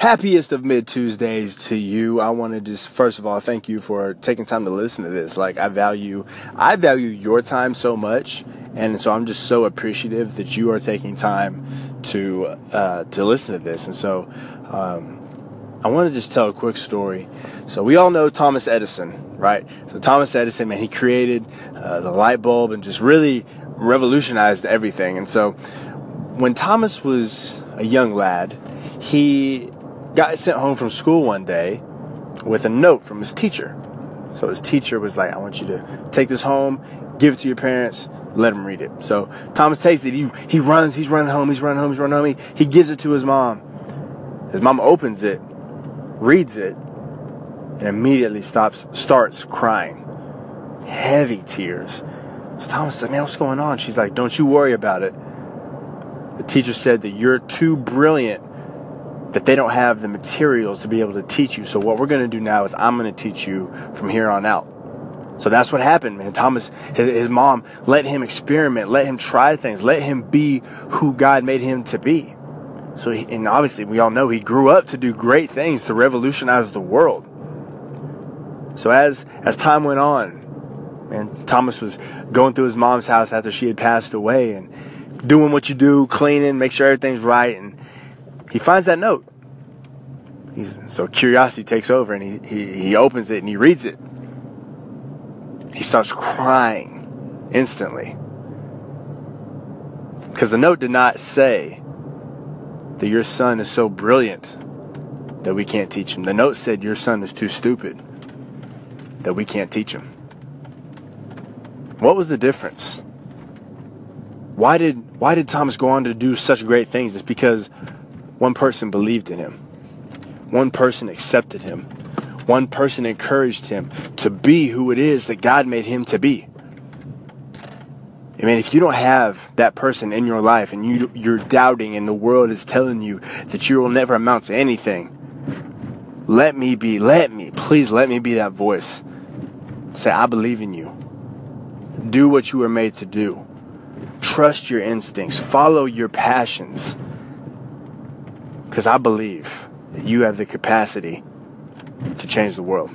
happiest of mid Tuesdays to you. I want to just first of all thank you for taking time to listen to this. Like I value I value your time so much, and so I'm just so appreciative that you are taking time to uh, to listen to this. And so um, I want to just tell a quick story. So we all know Thomas Edison, right? So Thomas Edison, man, he created uh, the light bulb and just really revolutionized everything. And so when Thomas was a young lad, he got sent home from school one day with a note from his teacher. So his teacher was like, I want you to take this home, give it to your parents, let them read it. So Thomas takes it. He, he runs, he's running home, he's running home, he's running home. He, he gives it to his mom. His mom opens it, reads it, and immediately stops, starts crying. Heavy tears. So Thomas said, Man, what's going on? She's like, Don't you worry about it. The teacher said that you're too brilliant that they don't have the materials to be able to teach you. So what we're going to do now is I'm going to teach you from here on out. So that's what happened, man. Thomas, his, mom let him experiment, let him try things, let him be who God made him to be. So, he, and obviously we all know he grew up to do great things to revolutionize the world. So as, as time went on, man, Thomas was going through his mom's house after she had passed away and doing what you do, cleaning, make sure everything's right. And he finds that note. He's, so curiosity takes over and he, he, he opens it and he reads it. He starts crying instantly. Because the note did not say that your son is so brilliant that we can't teach him. The note said your son is too stupid that we can't teach him. What was the difference? Why did why did Thomas go on to do such great things? It's because one person believed in him. One person accepted him. One person encouraged him to be who it is that God made him to be. I mean, if you don't have that person in your life and you, you're doubting and the world is telling you that you will never amount to anything, let me be, let me, please let me be that voice. Say, I believe in you. Do what you were made to do. Trust your instincts. Follow your passions. Because I believe you have the capacity to change the world.